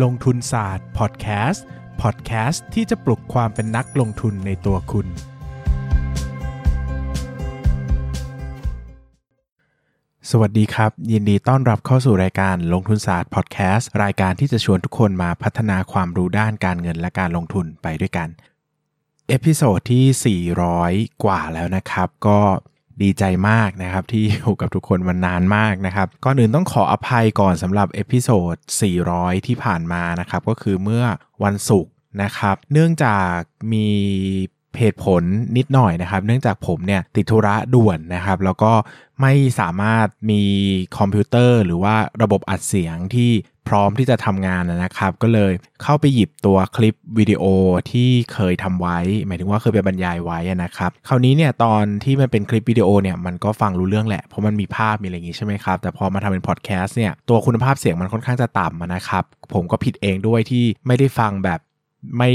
ลงทุนศาสตร์พอดแคสต์พอดแคสต์ที่จะปลุกความเป็นนักลงทุนในตัวคุณ สวัสดีครับ ยินดีต้อนรับเข้าสู่รายการลงทุนศาสตร์พอดแคสต์รายการที่จะชวนทุกคนมาพัฒนาความรู้ด้านการเงินและการลงทุนไปด้วยกัน episode ที่ 400 กว่าแล้วนะครับ ก็ ดีใจมากนะครับที่อยู่กับทุกคนมานานมากนะครับก่อนอื่นต้องขออภัยก่อนสำหรับ episode 400 ที่ผ่านมานะครับก็คือเมื่อวันศุกร์นะครับ เนื่องจากมี เหตุผลนิดหน่อยนะครับ เนื่องจากผมเนี่ยติดธุระด่วนนะครับ แล้วก็ไม่สามารถมีคอมพิวเตอร์ หรือว่าระบบอัดเสียงที่พร้อมที่จะทำงานนะครับ ก็เลยเข้าไปหยิบตัวคลิปวิดีโอที่เคยทำไว้ หมายถึงว่าเคยไปบรรยายไว้นะครับ คราวนี้เนี่ยตอนที่มันเป็นคลิปวิดีโอเนี่ยมันก็ฟังรู้เรื่องแหละเพราะมันมีภาพมีอะไรอย่างงี้ใช่ไหมครับ แต่พอมาทำเป็นพอดแคสต์เนี่ยตัวคุณภาพเสียงมันค่อนข้างจะต่ำนะครับ ผมก็ผิดเองด้วยที่ไม่ได้ฟังแบบ ไม่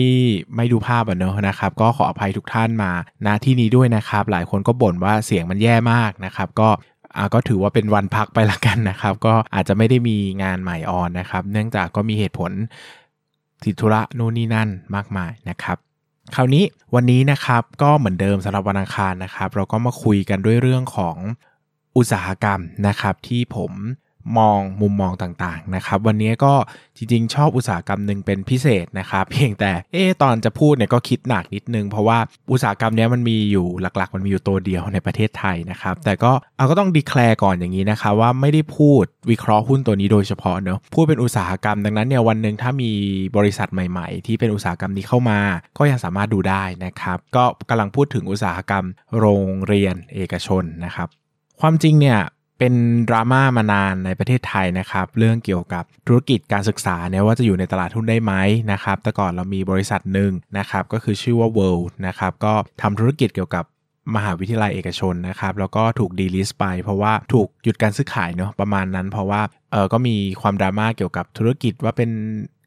ไม่ดูภาพอะเนอะนะครับ ก็ขออภัยทุกท่านมาณที่นี้ด้วยนะครับ หลายคนก็บ่นว่าเสียงมันแย่มากนะครับ ก็ก็ถือว่าเป็นวันพักไปละกันนะครับ ก็อาจจะไม่ได้มีงานใหม่ออนนะครับ เนื่องจากก็มีเหตุผลติดธุระนู่นนี่นั่นมากมายนะครับคราวนี้วันนี้นะครับก็เหมือนเดิมสำหรับวันอังคารนะครับ เราก็มาคุยกันด้วยเรื่องของอุตสาหกรรมนะครับ ที่ผม มองมุมมองต่างๆนะครับวันนี้ก็จริงๆ ชอบอุตสาหกรรมหนึ่งเป็นพิเศษนะครับเพียงแต่เออตอนจะพูดเนี่ยก็คิดหนักนิดนึง เพราะว่าอุตสาหกรรมนี้มันมีอยู่หลักๆ มันมีอยู่ตัวเดียวในประเทศไทยนะครับแต่ก็เอาก็ต้องดีแคลร์ก่อนอย่างนี้นะครับว่าไม่ได้พูดวิเคราะห์หุ้นตัวนี้โดยเฉพาะเนอะพูดเป็นอุตสาหกรรมดังนั้นเนี่ยวันหนึ่งถ้ามีบริษัทใหม่ๆ ที่เป็นอุตสาหกรรมนี้เข้ามา ก็ยังสามารถดูได้นะครับก็กำลังพูดถึงอุตสาหกรรมโรงเรียนเอกชนนะครับความจริงเนี่ย เป็นดราม่ามานานในประเทศไทยนะครับ เรื่องเกี่ยวกับธุรกิจการศึกษาเนี่ยว่าจะอยู่ในตลาดหุ้นได้ไหมนะครับ แต่ก่อนเรามีบริษัทหนึ่งนะครับ ก็คือชื่อว่า World นะครับ ก็ทำธุรกิจเกี่ยวกับมหาวิทยาลัยเอกชนนะครับ แล้วก็ถูกดีลิสไป เพราะว่าถูกหยุดการซื้อขายเนาะประมาณนั้น เพราะว่าเออก็มีความดราม่าเกี่ยวกับธุรกิจว่าเป็น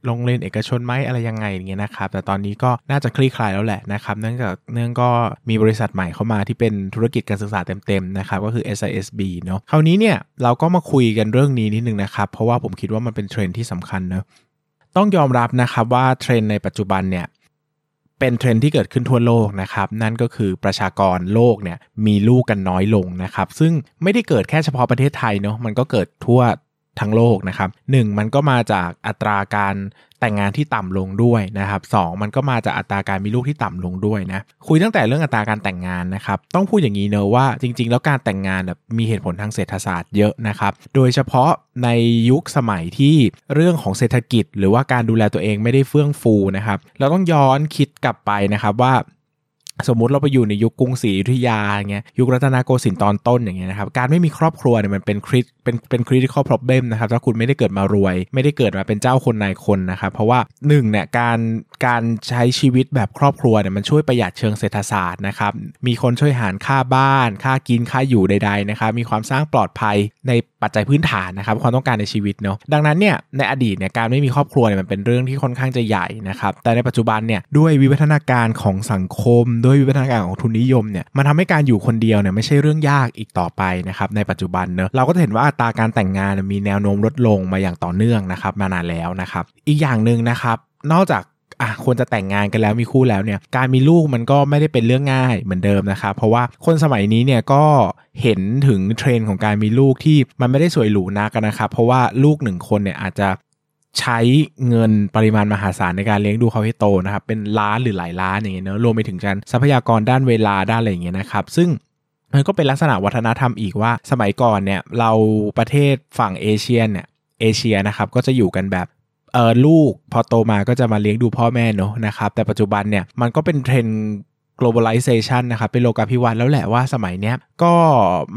โรงเรียนเอกชนไหมอะไรยังไงอย่างเงี้ยนะครับ แต่ตอนนี้ก็น่าจะคลี่คลายแล้วแหละนะครับ เนื่องจากเนื่องก็มีบริษัทใหม่เข้ามาที่เป็นธุรกิจการศึกษาเต็มๆนะครับก็คือ SISB เนาะคราวนี้เนี่ยเราก็มาคุยกันเรื่องนี้นิดนึงนะครับ เพราะว่าผมคิดว่ามันเป็นเทรนด์ที่สำคัญเนาะต้องยอมรับนะครับว่าเทรนด์ในปัจจุบันเนี่ยเป็นเทรนด์ที่เกิดขึ้นทั่วโลกนะครับ นั่นก็คือประชากรโลกเนี่ยมีลูกกันน้อยลงนะครับ ซึ่งไม่ได้เกิดแค่เฉพาะประเทศไทยเนาะมันก็เกิดทั่ว ทั้งโลกนะครับมันก็มาจากอัตราการแต่งงานที่ต่ำลงด้วยนะครับสมันก็มาจากอัตราการมีลูกที่ต่ำลงด้วยนะคุยตั้งแต่เรื่องอัตราการแต่งงานนะครับต้องพูดอย่างนี้เนอะว่าจริง ๆ แล้วการแต่งงานมีเหตุผลทางเศรษฐศาสตร์เยอะนะครับโดยเฉพาะในยุคสมัยที่เรื่องของเศรษฐกิจ หรือว่าการดูแลตัวเองไม่ได้เฟื่องฟูนะครับเราต้องย้อนคิดกลับไปนะครับว่า สมมุติเราไปอยู่ในยุคกรุงศรีอยุธยาอย่างเงี้ยยุครัตนโกสินทร์ตอนต้นอย่างเงี้ยนะครับการไม่มีครอบครัวเนี่ยมันเป็นคริสเป็นเป็นคริติคอลพรอ b เ e มนะครับถ้าคุณไม่ได้เกิดมารวย ไม่ได้เกิดมาเป็นเจ้าคนนายคนนะครับเพราะว่า1เนี่ยการการใช้ชีวิตแบบครอบครัวเนี่ยมันช่วยประหยัดเชิงเศรษฐศาสตร์นะครับมีคนช่วยหารค่าบ้าน ค่ากินค่าอยู่ใดๆนะครับมีความสร้างปลอดภัยในปัจจัยพื้นฐานนะครับความต้องการในชีวิตเนาะดังนั้นเนี่ยในอดีตเนี่ยการไม่มีครอบครัวเนี่ยมันเป็นเรื่องที่ค่อนข้างจะใหญ่นะครับแต่ในปัจจุบันเนี่ยด้วยวิวัฒนาการของสังคมด้วยวิวัฒนาการของทุนนิยมเนี่ยมันทาให้การอยู่คนเดียวเนี่ยไม่ใช่เรื่องยากอีกต่อไปนะครับในปัจจุบันเนอะเราก็จะเห็นว่าอัตราการแต่งงานมีแนวโน้มลดลงมาอย่างต่อเนื่องนะครับมานานแล้วนะครับอีกอย่างหนึ่งนะครับนอกจากอะควรจะแต่งงานกันแล้วมีคู่แล้วเนี่ยการมีลูกมันก็ไม่ได้เป็นเรื่องง่ายเหมือนเดิมนะครับเพราะว่าคนสมัยนี้เนี่ยก็เห็นถึงเทรนด์ของการมีลูกที่มันไม่ได้สวยหรูนักนะครับเพราะว่าลูกหนึ่งคนเนี่ยอาจจะ ใช้เงินปริมาณมหาศาลในการเลี้ยงดูเขาให้โตนะครับเป็นล้านหรือหลายล้านอย่างเงี้ยเนอะรวมไปถึงการทรัพยากรด้านเวลาด้านอะไรอย่างเงี้ยนะครับ ซึ่งมันก็เป็นลักษณะวัฒนธรรมอีกว่าสมัยก่อนเนี่ยเราประเทศฝั่งเอเชียเนี่ยเอเชียนะครับก็จะอยู่กันแบบเออลูกพอโตมาก็จะมาเลี้ยงดูพ่อแม่เนอะนะครับแต่ปัจจุบันเนี่ยมันก็เป็นเทรนด์ globalization นะครับเป็นโลกาภิวัตน์แล้วแหละว่าสมัยเนี้ยก็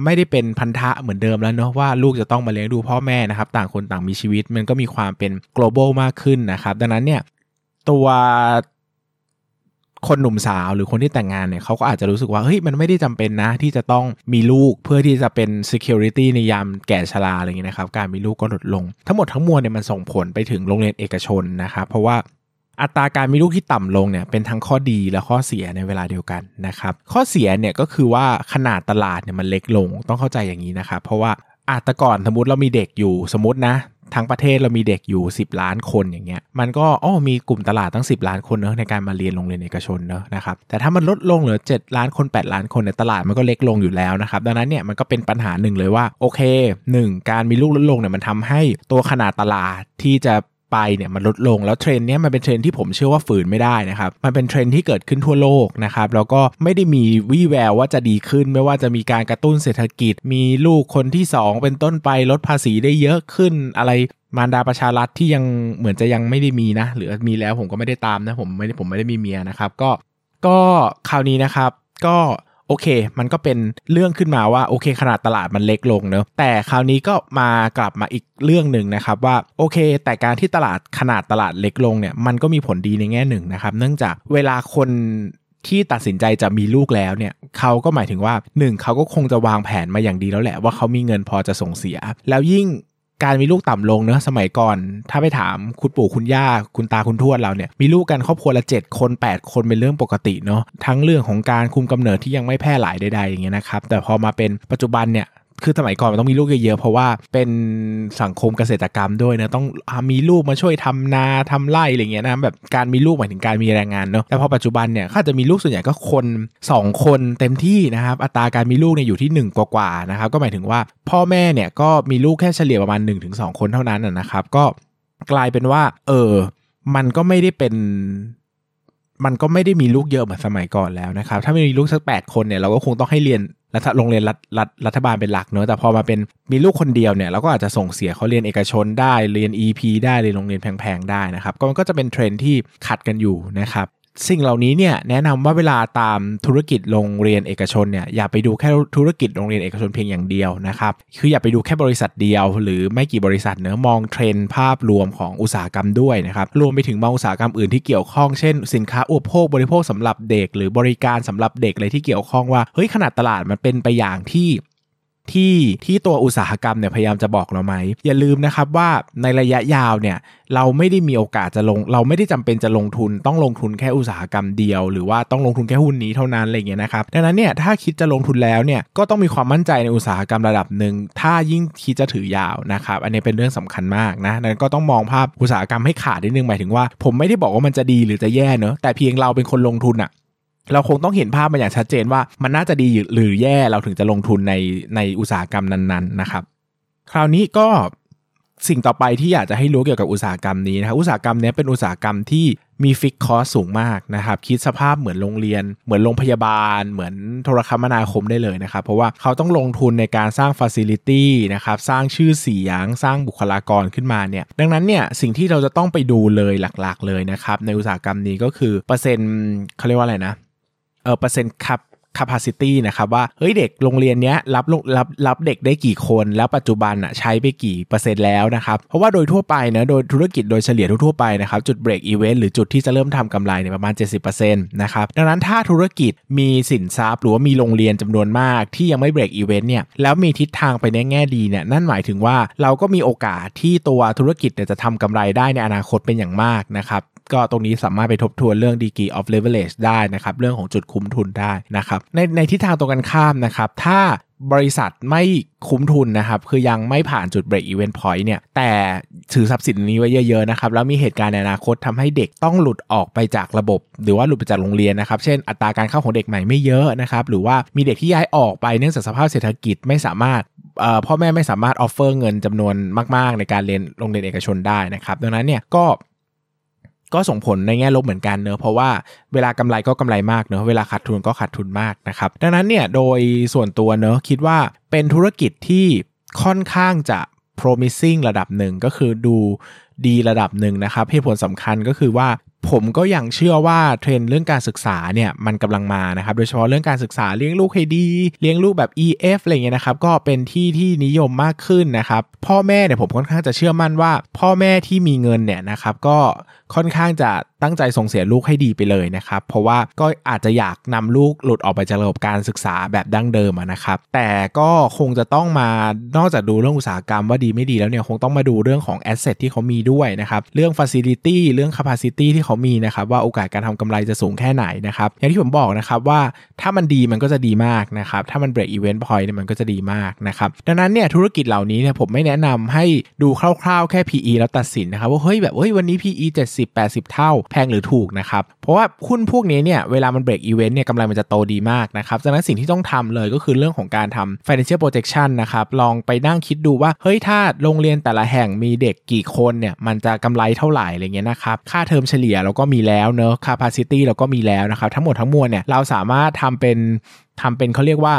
ไม่ได้เป็นพันธะเหมือนเดิมแล้วเนาะว่าลูกจะต้องมาเลี้ยงดูพ่อแม่นะครับต่างคนต่างมีชีวิตมันก็มีความเป็น global มากขึ้นนะครับดังนั้นเนี่ยตัวคนหนุ่มสาวหรือคนที่แต่งงานเนี่ยเขาก็อาจจะรู้สึกว่าเฮ้ยมันไม่ได้จำเป็นนะ ที่จะต้องมีลูกเพื่อที่จะเป็น security ในยามแก่ชราอะไรอย่างเงี้ยนะครับ การมีลูกก็ลดลง ทั้งหมดทั้งมวลเนี่ยมันส่งผลไปถึงโรงเรียนเอกชนนะครับ เพราะว่า อัตราการมีลูกที่ต่ำลงเนี่ยเป็นทั้งข้อดีและข้อเสียในเวลาเดียวกันนะครับข้อเสียเนี่ยก็คือว่าขนาดตลาดเนี่ยมันเล็กลงต้องเข้าใจอย่างนี้นะครับเพราะว่าอาตก่อนสมมติเรามีเด็กอยู่สมมตินะทั้งประเทศเรามีเด็กอยู่ 10 ล้านคนอย่างเงี้ย มันก็อ๋อมีกลุ่มตลาดตั้ง 10 ล้านคนเนอะในการมาเรียนโรงเรียนเอกชนเนอะนะครับ แต่ถ้ามันลดลงเหลือ 7 ล้านคน 8 ล้านคนเนี่ยตลาดมันก็เล็กลงอยู่แล้วนะครับ ดังนั้นเนี่ยมันก็เป็นปัญหาหนึ่งเลยว่าโอเค 1 การมีลูกลดลงเนี่ยมันทำให้ตัวขนาดตลาดที่จะ ไปเนี่ยมันลดลงแล้วเทรนด์นี้มันเป็นเทรนด์ที่ผมเชื่อว่าฝืนไม่ได้นะครับมันเป็นเทรนด์ที่เกิดขึ้นทั่วโลกนะครับแล้วก็ไม่ได้มีวี่แววว่าจะดีขึ้น ไม่ว่าจะมีการกระตุ้นเศรษฐกิจ มีลูกคนที่ 2 เป็นต้นไปลดภาษีได้เยอะขึ้นอะไรมารดาประชารัฐที่ยังเหมือนจะยังไม่ได้มีนะ หรือมีแล้วผมก็ไม่ได้ตามนะผมไม่ได้ผมไม่ได้มีเมียนะครับ ก็ก็คราวนี้นะครับ ก็ อเค มันก็เป็นเรื่องขึ้นมาว่าโอเค ขนาดตลาดมันเล็กลงเนอะแต่คราวนี้ก็มากลับมาอีกเรื่องหนึ่งนะครับว่าโอเค แต่การที่ตลาดขนาดตลาดเล็กลงเนี่ยมันก็มีผลดีในแง่หนึ่งนะครับ เนื่องจากเวลาคนที่ตัดสินใจจะมีลูกแล้วเนี่ยเขาก็หมายถึงว่า 1 เขาก็คงจะวางแผนมาอย่างดีแล้วแหละว่าเขามีเงินพอจะส่งเสีย แล้วยิ่ง การมีลูกต่ำลงเนอะสมัยก่อน ถ้าไปถามคุณปู่คุณย่าคุณตาคุณทวดเราเนี่ยมีลูกกันครอบครัวละ 7 คน 8 คนเป็นเรื่องปกติเนาะทั้งเรื่องของการคุมกำเนิดที่ยังไม่แพร่หลายใดๆอย่างเงี้ยนะครับแต่พอมาเป็นปัจจุบันเนี่ย คือสมัยก่อนมันต้องมีลูกเยอะๆเพราะว่าเป็นสังคมเกษตรกรรมด้วยนะต้องมีลูกมาช่วยทำนาทำไร่อะไรเงี้ยนะแบบการมีลูกหมายถึงการมีแรงงานเนาะแต่พอปัจจุบันเนี่ยถ้าจะมีลูกส่วนใหญ่ก็คน 2 คนเต็มที่นะครับอัตราการมีลูกเนี่ยอยู่ที่ 1 กว่าๆนะครับก็หมายถึงว่าพ่อแม่เนี่ยก็มีลูกแค่เฉลี่ยประมาณ 1-2 คนเท่านั้นนะครับก็กลายเป็นว่า เออ มันก็ไม่ได้เป็นมันก็ไม่ได้มีลูกเยอะเหมือนสมัยก่อนแล้วนะครับ ถ้าไม่มีลูกสักแปดคนเนี่ยเราก็คงต้องให้เรียน รัฐโรงเรียนรัฐรัฐรัฐบาลเป็นหลักเนอะแต่พอมาเป็นมีลูกคนเดียวเนี่ยเราก็อาจจะส่งเสียเขาเรียนเอกชนได้เรียน EP ได้เรียนโรงเรียนแพงๆได้นะครับก็มันก็จะเป็นเทรนที่ขัดกันอยู่นะครับ สิ่งเหล่านี้เนี่ยแนะนำว่าเวลาตามธุรกิจโรงเรียนเอกชนเนี่ยอย่าไปดูแค่ธุรกิจโรงเรียนเอกชนเพียงอย่างเดียวนะครับคืออย่าไปดูแค่บริษัทเดียว หรือไม่กี่บริษัทเนื้อมองเทรนภาพรวมของอุตสาหกรรมด้วยนะครับรวมไปถึงมองอุตสาหกรรมอื่นที่เกี่ยวข้องเช่นสินค้าอุปโภคบริโภคสำหรับเด็ก หรือบริการสำหรับเด็กอะไรที่เกี่ยวข้องว่าเฮ้ยขนาดตลาดมันเป็นไปอย่างที่ ที่ที่ตัวอุตสาหกรรมเนี่ยพยายามจะบอกเราไหม อย่าลืมนะครับว่าในระยะยาวเนี่ยเราไม่ได้มีโอกาสจะลง เราไม่ได้จำเป็นจะลงทุน ต้องลงทุนแค่อุตสาหกรรมเดียว หรือว่าต้องลงทุนแค่หุ้นนี้เท่านั้นอะไรเงี้ยนะครับดังนั้นเนี่ยถ้าคิดจะลงทุนแล้วเนี่ยก็ต้องมีความมั่นใจในอุตสาหกรรมระดับหนึ่งถ้ายิ่งคิดจะถือยาวนะครับอันนี้เป็นเรื่องสำคัญมากนะนั้นก็ต้องมองภาพอุตสาหกรรมให้ขาดนิดนึงหมายถึงว่า ผมไม่ได้บอกว่ามันจะดีหรือจะแย่เนอะแต่เพียงเราเป็นคนลงทุนอะ เราคงต้องเห็นภาพมาอย่างชัดเจนว่ามันน่าจะดีหรือแย่เราถึงจะลงทุนในในอุตสาหกรรมนั้นๆนะครับ คราวนี้ก็สิ่งต่อไปที่อยากจะให้รู้เกี่ยวกับอุตสาหกรรมนี้นะครับอุตสาหกรรมนี้เป็นอุตสาหกรรมที่มี fixed cost สูงมากนะครับ คิดสภาพเหมือนโรงเรียน เหมือนโรงพยาบาล เหมือนโทรคมนาคมได้เลยนะครับ เพราะว่าเขาต้องลงทุนในการสร้างฟ a ซิลิตี้นะครับ สร้างชื่อเสียง สร้างบุคลากรขึ้นมาเนี่ย ดังนั้นเนี่ยสิ่งที่เราจะต้องไปดูเลยหลักๆ เลยนะครับ ในอุตสาหกรรมนี้ก็คือเปอร์เซ็นต์เขาเรียกว่าอะไรนะ เออเปอร์เซ็นต์ครับ capacity นะครับว่าเฮ้ยเด็กโรงเรียนเนี้ยรับรับรับเด็กได้กี่คนแล้วปัจจุบันอะใช้ไปกี่เปอร์เซ็นต์แล้วนะครับ เพราะว่าโดยทั่วไปนะโดยธุรกิจโดยเฉลี่ยทั่วไปนะครับ จุด break-even หรือจุดที่จะเริ่มทำกำไรเนี่ยประมาณ 70%นะครับ ดังนั้นถ้าธุรกิจมีสินทรัพย์ หรือว่ามีโรงเรียนจำนวนมากที่ยังไม่ break-even เนี่ยแล้วมีทิศทางไปในแง่ดีเนี่ยนั่นหมายถึงว่าเราก็มีโอกาสที่ตัวธุรกิจเนี่ยจะทำกำไรได้ในอนาคตเป็นอย่างมากนะครับ ก็ตรงนี้สามารถไปทบทวนเรื่อง degree of leverage ได้นะครับเรื่องของจุดคุ้มทุนได้นะครับในในทิศทางตรงกันข้ามนะครับถ้าบริษัทไม่คุ้มทุนนะครับ คือยังไม่ผ่านจุด break even point เนี่ย แต่ถือทรัพย์สินนี้ไว้เยอะๆนะครับ แล้วมีเหตุการณ์ในอนาคตทำให้เด็กต้องหลุดออกไปจากระบบ หรือว่าหลุดไปจากโรงเรียนนะครับ เช่น อัตราการเข้าของเด็กใหม่ไม่เยอะนะครับ หรือว่ามีเด็กที่ย้ายออกไปเนื่องจากสภาพเศรษฐกิจไม่สามารถพ่อแม่ไม่สามารถออฟเฟอร์เงินจำนวนมาก ๆ ในการเรียนโรงเรียนเอกชนได้นะครับ ดังนั้นเนี่ยก็ ก็ส่งผลในแง่ลบเหมือนกันเนอะเพราะว่าเวลากำไรก็กำไรมากเนอะเวลาขาดทุนก็ขาดทุนมากนะครับดังนั้นเนี่ยโดยส่วนตัวเนอะคิดว่าเป็นธุรกิจที่ค่อนข้างจะ promising ระดับหนึ่งก็คือดูดีระดับหนึ่งนะครับเหตุผลสำคัญก็คือว่า ผมก็ยังเชื่อว่าเทรนด์เรื่องการศึกษาเนี่ยมันกำลังมานะครับ โดยเฉพาะเรื่องการศึกษาเลี้ยงลูกให้ดี เลี้ยงลูกแบบ EF อะไรเงี้ยนะครับ ก็เป็นที่ที่นิยมมากขึ้นนะครับ พ่อแม่เนี่ยผมค่อนข้างจะเชื่อมั่นว่า พ่อแม่ที่มีเงินเนี่ยนะครับก็ค่อนข้างจะ ตั้งใจส่งเสียลูกให้ดีไปเลยนะครับ เพราะว่าก็อาจจะอยากนำลูกหลุดออกไปจากระบบการศึกษาแบบดั้งเดิมนะครับ แต่ก็คงจะต้องมานอกจากดูเรื่องอุตสาหกรรมว่าดีไม่ดีแล้วเนี่ยคงต้องมาดูเรื่องของแอสเซทที่เขามีด้วยนะครับ เรื่อง Facility เรื่อง Capacity ที่เขามีนะครับ ว่าโอกาสการทำกำไรจะสูงแค่ไหนนะครับ อย่างที่ผมบอกนะครับว่าถ้ามันดีมันก็จะดีมากนะครับ ถ้ามัน break event point เนี่ยมันก็จะดีมากนะครับ ดังนั้นเนี่ยธุรกิจเหล่านี้เนี่ยผมไม่แนะนำให้ดูคร่าวๆแค่ PE แล้วตัดสินนะครับว่าเฮ้ยแบบเฮ้ยวันนี้ PE 70 80 เท่าแพงหรือถูกนะครับ เพราะว่าหุ้นพวกนี้เนี่ยเวลามัน break event เนี่ยกำไรมันจะโตดีมากนะครับดังนั้นสิ่งที่ต้องทำเลยก็คือเรื่องของการทำ financial projection นะครับลองไปนั่งคิดดูว่าเฮ้ยถ้าโรงเรียนแต่ละแห่งมีเด็กกี่คนเนี่ยมันจะกำไรเท่าไหร่อะไรเงี้ยนะครับค่าเทอมเฉลี่ยเราก็มีแล้วเนอะ capacity เราก็มีแล้วนะครับทั้งหมดทั้งมวลเนี่ยเราสามารถทำเป็นทำเป็นเขาเรียกว่า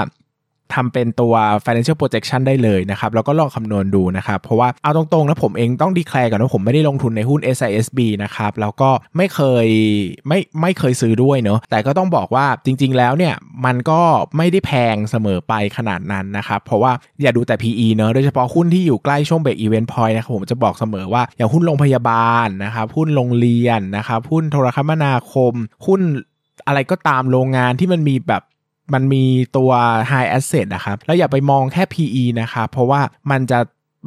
ทำเป็นตัว financial projection ได้เลยนะครับ แล้วก็ลองคำนวณดูนะครับ เพราะว่าเอาตรงๆนะผมเองต้องดีแคลร์ก่อนว่าผมไม่ได้ลงทุนในหุ้น SISB นะครับ แล้วก็ไม่เคยไม่ไม่เคยซื้อด้วยเนาะแต่ก็ต้องบอกว่าจริง ๆ แล้วเนี่ย มันก็ไม่ได้แพงเสมอไปขนาดนั้นนะครับ เพราะว่าอย่าดูแต่ PE เนาะโดยเฉพาะหุ้นที่อยู่ใกล้ช่วงเบรกอีเวนต์พอยต์นะครับผมจะบอกเสมอว่าอย่างหุ้นโรงพยาบาลนะครับหุ้นโรงเรียนนะครับหุ้นโทรคมนาคมหุ้นอะไรก็ตามโรงงานที่มันมีแบบ มันมีตัว high asset นะครับ แล้วอย่าไปมองแค่ PE นะครับ เพราะว่ามันจะ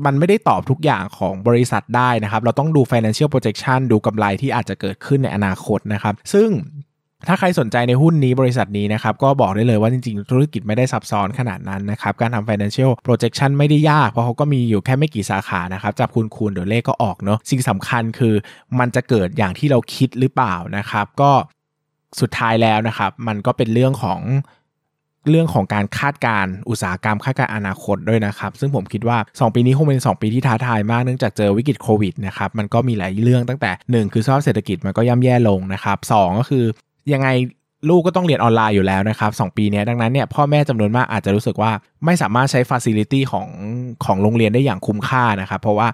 มันไม่ได้ตอบทุกอย่างของบริษัทได้นะครับ เราต้องดู financial projection ดูกำไรที่อาจจะเกิดขึ้นในอนาคตนะครับ ซึ่งถ้าใครสนใจในหุ้นนี้บริษัทนี้นะครับ ก็บอกได้เลยว่าจริงๆ ธุรกิจไม่ได้ซับซ้อนขนาดนั้นนะครับ การทำ financial projection ไม่ได้ยาก เพราะเขาก็มีอยู่แค่ไม่กี่สาขานะครับ จับคูณคูณเดี๋ยวเลขก็ออกเนาะสิ่งสำคัญคือมันจะเกิดอย่างที่เราคิดหรือเปล่านะครับ ก็สุดท้ายแล้วนะครับ มันก็เป็นเรื่องของ เรื่องของการคาดการอุตสาหกรรมคาดการอนาคตด้วยนะครับ ซึ่งผมคิดว่า 2 ปีนี้คงเป็น 2 ปีที่ท้าทายมากเนื่องจากเจอวิกฤตโควิดนะครับมันก็มีหลายเรื่องตั้งแต่ 1 คือสภาพเศรษฐกิจมันก็ย่ำแย่ลงนะครับสก็คือยังไงลูกก็ต้องเรียนออนไลน์อยู่แล้วนะครับสปีนี้ดังนั้นเนี่ยพ่อแม่จำนวนมากอาจจะรู้สึกว่าไม่สามารถใช้ฟาซิลิตี้ของของโรงเรียนได้อย่างคุ้มค่านะครับ เพราะว่า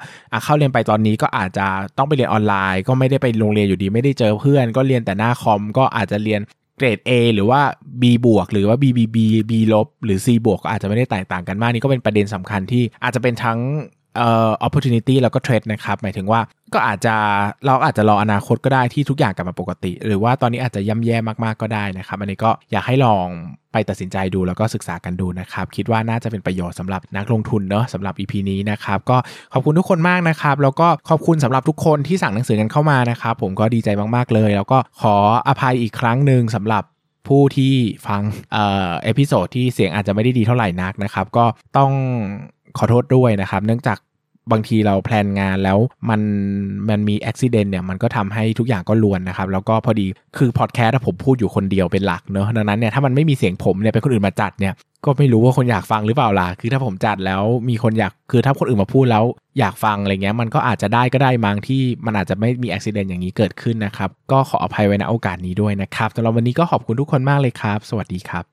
เข้าเรียนไปตอนนี้ก็อาจจะต้องไปเรียนออนไลน์ ก็ไม่ได้ไปโรงเรียนอยู่ดี ไม่ได้เจอเพื่อน ก็เรียนแต่หน้าคอมก็อาจจะเรียน เกรด A หรือว่า B บวกหรือว่า BBB B ลบหรือ C บวกก็อาจจะไม่ได้แตกต่างกันมากนี่ก็เป็นประเด็นสำคัญที่อาจจะเป็นทั้ง เอ่อ opportunity แล้วก็ trade นะครับ หมายถึงว่าก็อาจจะเราอาจจะรออนาคตก็ได้ที่ทุกอย่างกลับมาปกติ หรือว่าตอนนี้อาจจะย่ำแย่มากๆก็ได้นะครับ อันนี้ก็อยากให้ลองไปตัดสินใจดูแล้วก็ศึกษากันดูนะครับ คิดว่าน่าจะเป็นประโยชน์สำหรับนักลงทุนเนาะสำหรับ EP นี้นะครับ ก็ขอบคุณทุกคนมากนะครับ แล้วก็ขอบคุณสำหรับทุกคนที่สั่งหนังสือกันเข้ามานะครับผมก็ดีใจมากๆเลย แล้วก็ขออภัยอีกครั้งหนึ่งสำหรับผู้ที่ฟังเอ่อ episode ที่เสียงอาจจะไม่ได้ดีเท่าไหร่นักนะครับ ก็ต้อง ขอโทษด้วยนะครับ เนื่องจากบางทีเรา plan งานแล้วมันมันมีอุบัติเหตุเนี่ยมันก็ทำให้ทุกอย่างก็รวนนะครับ แล้วก็พอดีคือพอดแคสต์ผมพูดอยู่คนเดียวเป็นหลักเนอะดังนั้นเนี่ยถ้ามันไม่มีเสียงผมเนี่ยเป็นคนอื่นมาจัดเนี่ยก็ไม่รู้ว่าคนอยากฟังหรือเปล่าล่ะคือถ้าผมจัดแล้วมีคนอยากคือถ้าคนอื่นมาพูดแล้วอยากฟังอะไรเงี้ยมันก็อาจจะได้ก็ได้มั้งที่มันอาจจะไม่มีอุบัติเหตุอย่างนี้เกิดขึ้นนะครับก็ขออภัยไว้ณโอกาสนี้ด้วยนะครับสำหรับวันนี้ก็ขอบคุณทุกคนมากเลยครับ สวัสดีครับ